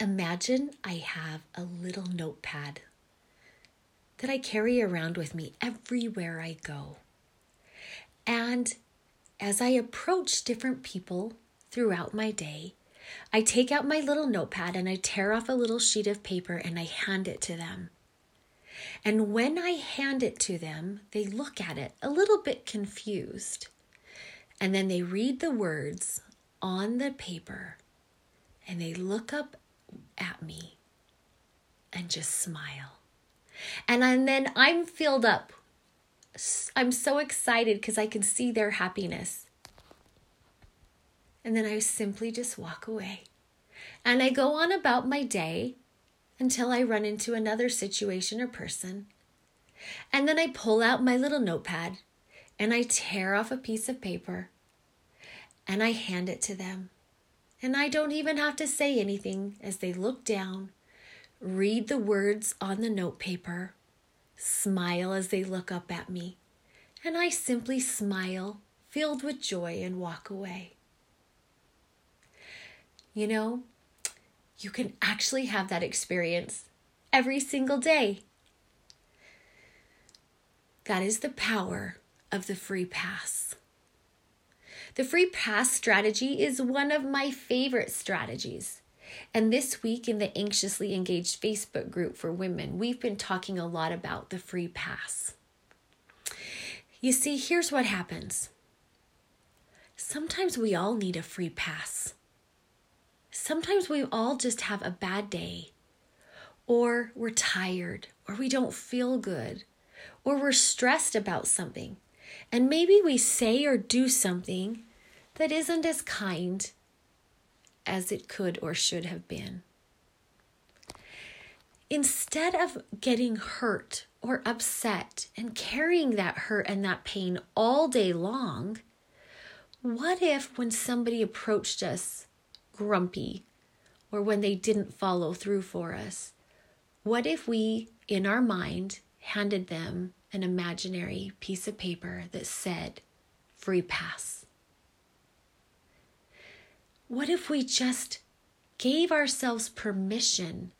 Imagine I have a little notepad that I carry around with me everywhere I go. And as I approach different people throughout my day, I take out my little notepad and I tear off a little sheet of paper and I hand it to them. And when I hand it to them, they look at it a little bit confused. And then they read the words on the paper and they look up at me and just smile. And, and then I'm filled up. I'm so excited because I can see their happiness. And then I simply just walk away. And I go on about my day until I run into another situation or person. And then I pull out my little notepad and I tear off a piece of paper and I hand it to them. And I don't even have to say anything as they look down, read the words on the notepaper, smile as they look up at me, and I simply smile, filled with joy, and walk away. You know, you can actually have that experience every single day. That is the power of the free pass. The free pass strategy is one of my favorite strategies. And this week in the Anxiously Engaged Facebook group for women, we've been talking a lot about the free pass. You see, here's what happens sometimes we all need a free pass. Sometimes we all just have a bad day, or we're tired, or we don't feel good, or we're stressed about something. And maybe we say or do something that isn't as kind as it could or should have been. Instead of getting hurt or upset and carrying that hurt and that pain all day long, what if when somebody approached us grumpy or when they didn't follow through for us, what if we, in our mind, handed them an imaginary piece of paper that said free pass? What if we just gave ourselves permission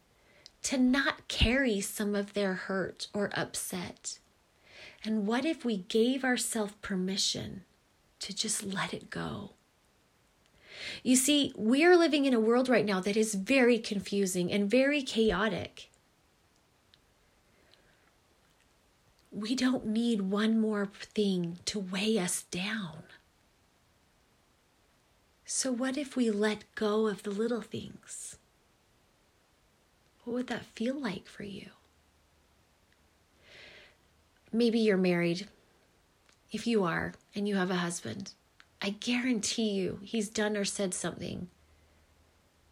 to not carry some of their hurt or upset? And what if we gave ourselves permission to just let it go? You see, we are living in a world right now that is very confusing and very chaotic. We don't need one more thing to weigh us down. So, what if we let go of the little things? What would that feel like for you? Maybe you're married. If you are and you have a husband, I guarantee you he's done or said something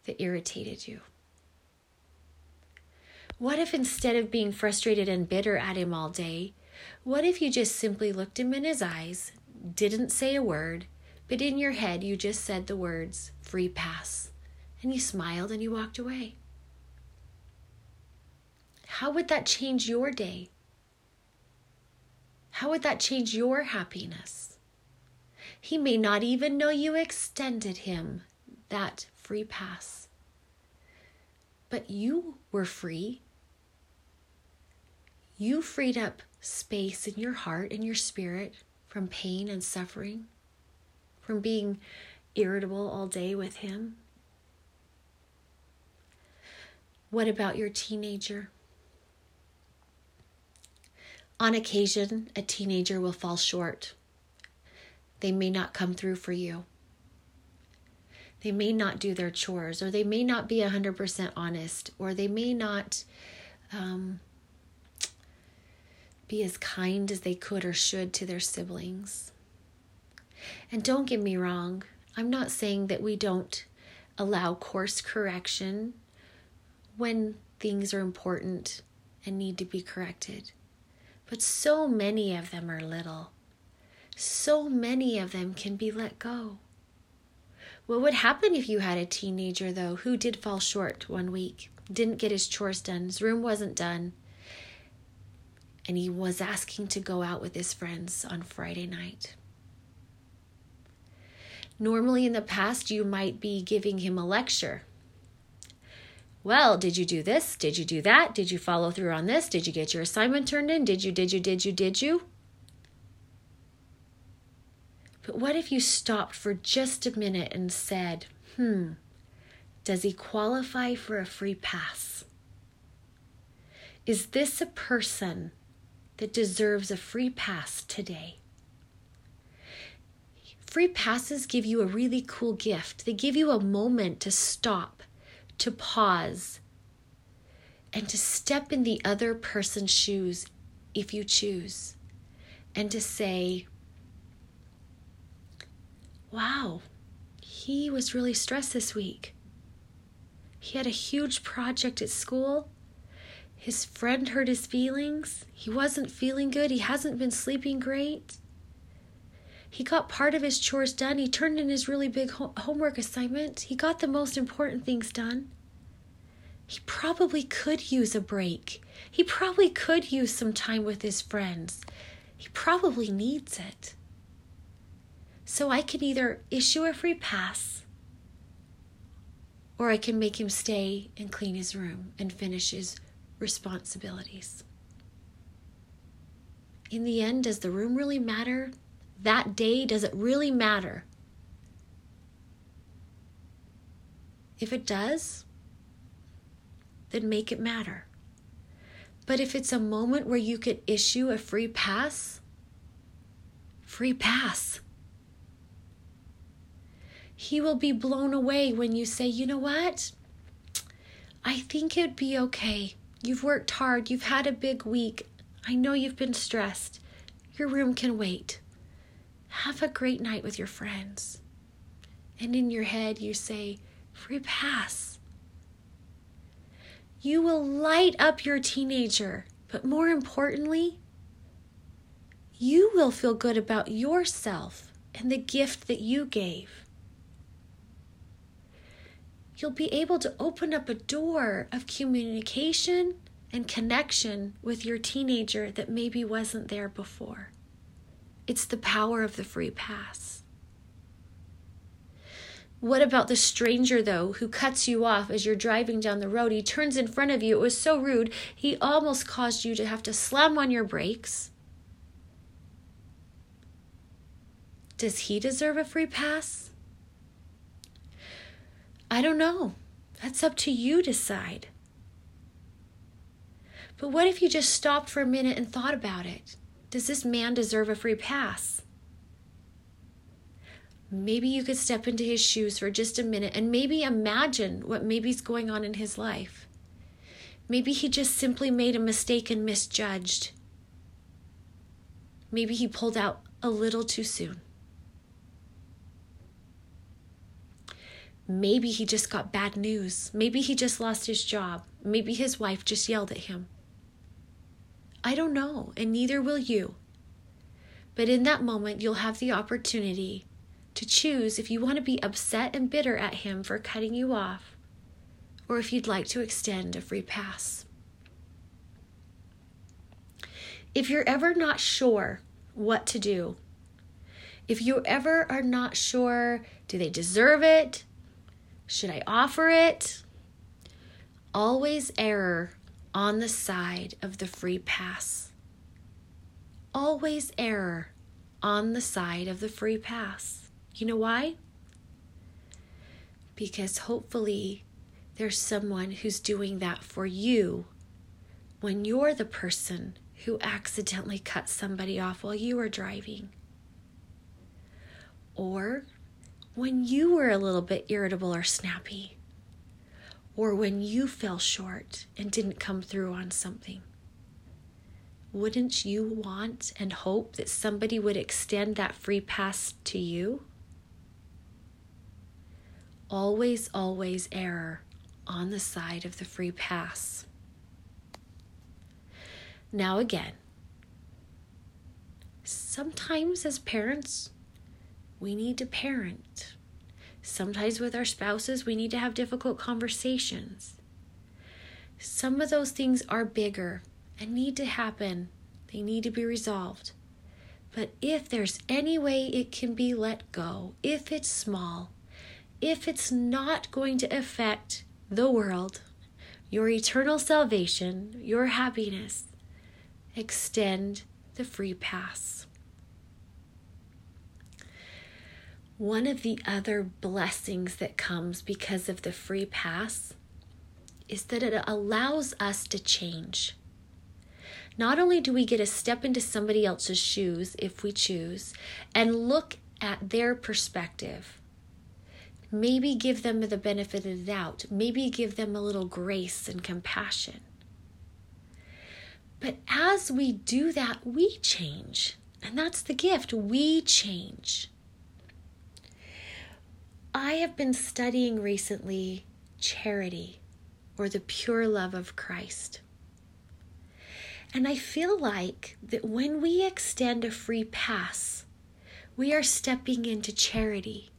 that irritated you. What if instead of being frustrated and bitter at him all day, what if you just simply looked him in his eyes, didn't say a word, but in your head you just said the words free pass and you smiled and you walked away? How would that change your day? How would that change your happiness? He may not even know you extended him that free pass. But you were free. You freed up space in your heart and your spirit from pain and suffering from being irritable all day with him? What about your teenager? On occasion, a teenager will fall short. They may not come through for you. They may not do their chores, or they may not be 100% honest, or they may not um, be as kind as they could or should to their siblings. And don't get me wrong, I'm not saying that we don't allow course correction when things are important and need to be corrected. But so many of them are little. So many of them can be let go. What would happen if you had a teenager, though, who did fall short one week, didn't get his chores done, his room wasn't done, and he was asking to go out with his friends on Friday night? Normally, in the past, you might be giving him a lecture. well, did you do this? Did you do that? Did you follow through on this? Did you get your assignment turned in? Did you, did you, did you, did you? But what if you stopped for just a minute and said, hmm, does he qualify for a free pass? Is this a person that deserves a free pass today? Free passes give you a really cool gift. They give you a moment to stop, to pause, and to step in the other person's shoes if you choose, and to say, Wow, he was really stressed this week. He had a huge project at school. His friend hurt his feelings. He wasn't feeling good. He hasn't been sleeping great. He got part of his chores done. He turned in his really big homework assignment. He got the most important things done. He probably could use a break. He probably could use some time with his friends. He probably needs it. So I can either issue a free pass or I can make him stay and clean his room and finish his responsibilities. In the end, does the room really matter? That day, does it really matter? If it does, then make it matter. But if it's a moment where you could issue a free pass, free pass. He will be blown away when you say, you know what? I think it'd be okay. You've worked hard. You've had a big week. I know you've been stressed. Your room can wait. Have a great night with your friends. And in your head, you say, free pass. You will light up your teenager, but more importantly, you will feel good about yourself and the gift that you gave you'll be able to open up a door of communication and connection with your teenager that maybe wasn't there before. It's the power of the free pass. What about the stranger, though, who cuts you off as you're driving down the road? He turns in front of you. It was so rude, he almost caused you to have to slam on your brakes. Does he deserve a free pass? I don't know. That's up to you decide. But what if you just stopped for a minute and thought about it? Does this man deserve a free pass? Maybe you could step into his shoes for just a minute and maybe imagine what maybe's going on in his life. Maybe he just simply made a mistake and misjudged. Maybe he pulled out a little too soon. Maybe he just got bad news. Maybe he just lost his job. Maybe his wife just yelled at him. I don't know, and neither will you. But in that moment, you'll have the opportunity to choose if you want to be upset and bitter at him for cutting you off, or if you'd like to extend a free pass. If you're ever not sure what to do, if you ever are not sure, do they deserve it? Should I offer it? Always error on the side of the free pass. Always error on the side of the free pass. You know why? Because hopefully there's someone who's doing that for you when you're the person who accidentally cut somebody off while you were driving. Or when you were a little bit irritable or snappy, or when you fell short and didn't come through on something. Wouldn't you want and hope that somebody would extend that free pass to you? Always, always error on the side of the free pass. Now, again, sometimes as parents, we need to parent. Sometimes with our spouses, we need to have difficult conversations. Some of those things are bigger and need to happen, they need to be resolved. But if there's any way it can be let go, if it's small, if it's not going to affect the world, your eternal salvation, your happiness, extend the free pass. One of the other blessings that comes because of the free pass is that it allows us to change. Not only do we get to step into somebody else's shoes if we choose and look at their perspective, maybe give them the benefit of the doubt, maybe give them a little grace and compassion. But as we do that, we change. And that's the gift. We change. Have been studying recently charity or the pure love of Christ. And I feel like that when we extend a free pass, we are stepping into charity.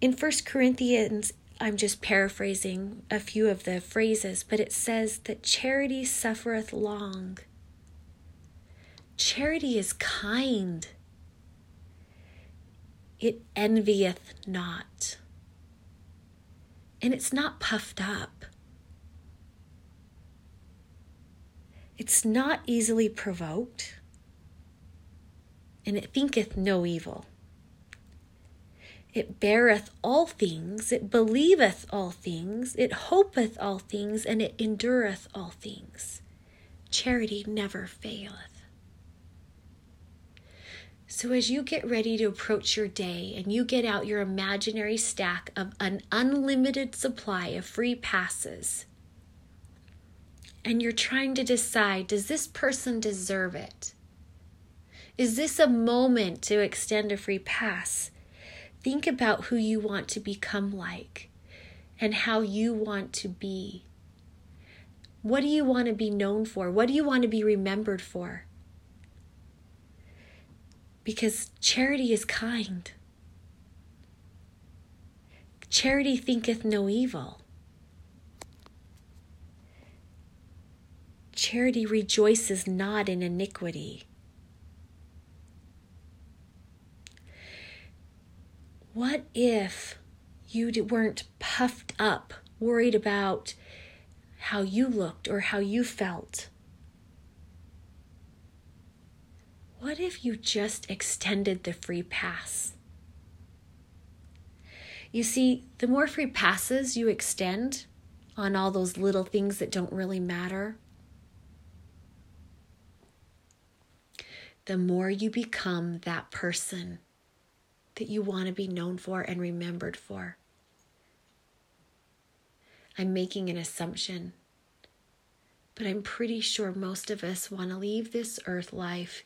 In 1 Corinthians, I'm just paraphrasing a few of the phrases, but it says that charity suffereth long. Charity is kind. It envieth not. And it's not puffed up. It's not easily provoked. And it thinketh no evil. It beareth all things, it believeth all things, it hopeth all things, and it endureth all things. Charity never faileth. So, as you get ready to approach your day and you get out your imaginary stack of an unlimited supply of free passes, and you're trying to decide does this person deserve it? Is this a moment to extend a free pass? Think about who you want to become like and how you want to be. What do you want to be known for? What do you want to be remembered for? Because charity is kind. Charity thinketh no evil. Charity rejoices not in iniquity. What if you weren't puffed up, worried about how you looked or how you felt? What if you just extended the free pass? You see, the more free passes you extend on all those little things that don't really matter, the more you become that person that you want to be known for and remembered for. I'm making an assumption, but I'm pretty sure most of us want to leave this earth life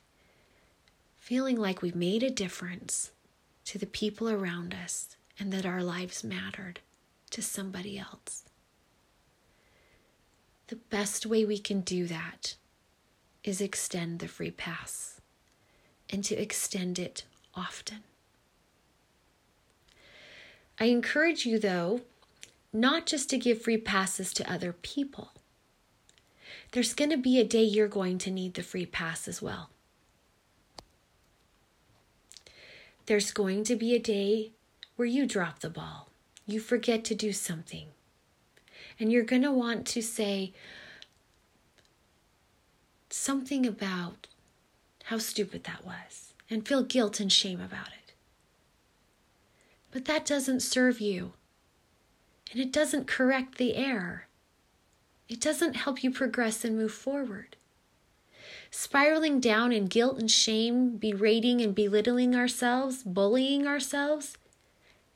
feeling like we've made a difference to the people around us and that our lives mattered to somebody else. The best way we can do that is extend the free pass and to extend it often. I encourage you, though, not just to give free passes to other people. There's going to be a day you're going to need the free pass as well. There's going to be a day where you drop the ball, you forget to do something, and you're going to want to say something about how stupid that was and feel guilt and shame about it. But that doesn't serve you. And it doesn't correct the error. It doesn't help you progress and move forward. Spiraling down in guilt and shame, berating and belittling ourselves, bullying ourselves,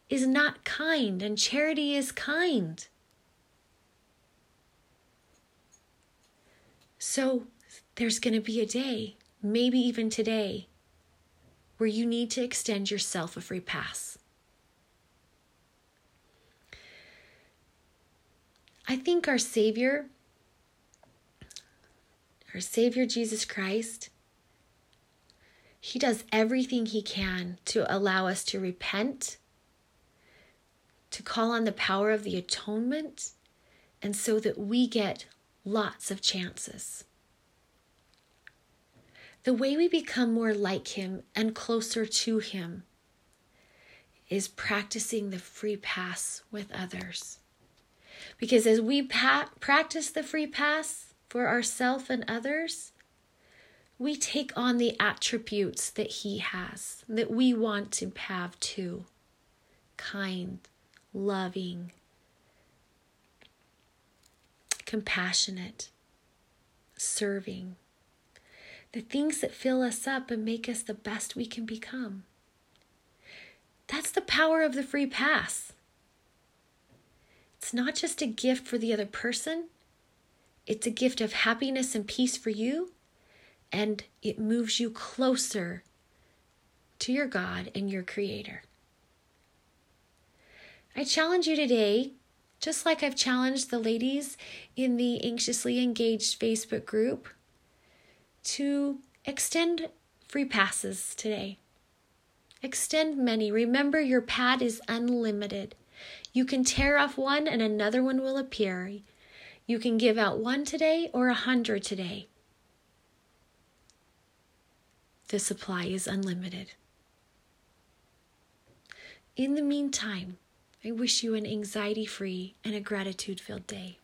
is not kind, and charity is kind. So, there's going to be a day, maybe even today, where you need to extend yourself a free pass. I think our Savior, our Savior Jesus Christ, He does everything He can to allow us to repent, to call on the power of the atonement, and so that we get lots of chances. The way we become more like Him and closer to Him is practicing the free pass with others Because as we pa- practice the free pass for ourselves and others, we take on the attributes that He has, that we want to have too kind, loving, compassionate, serving. The things that fill us up and make us the best we can become. That's the power of the free pass. It's not just a gift for the other person, it's a gift of happiness and peace for you, and it moves you closer to your God and your Creator. I challenge you today, just like I've challenged the ladies in the Anxiously Engaged Facebook group, to extend free passes today. Extend many. Remember, your pad is unlimited. You can tear off one and another one will appear. You can give out one today or a hundred today. The supply is unlimited. In the meantime, I wish you an anxiety free and a gratitude filled day.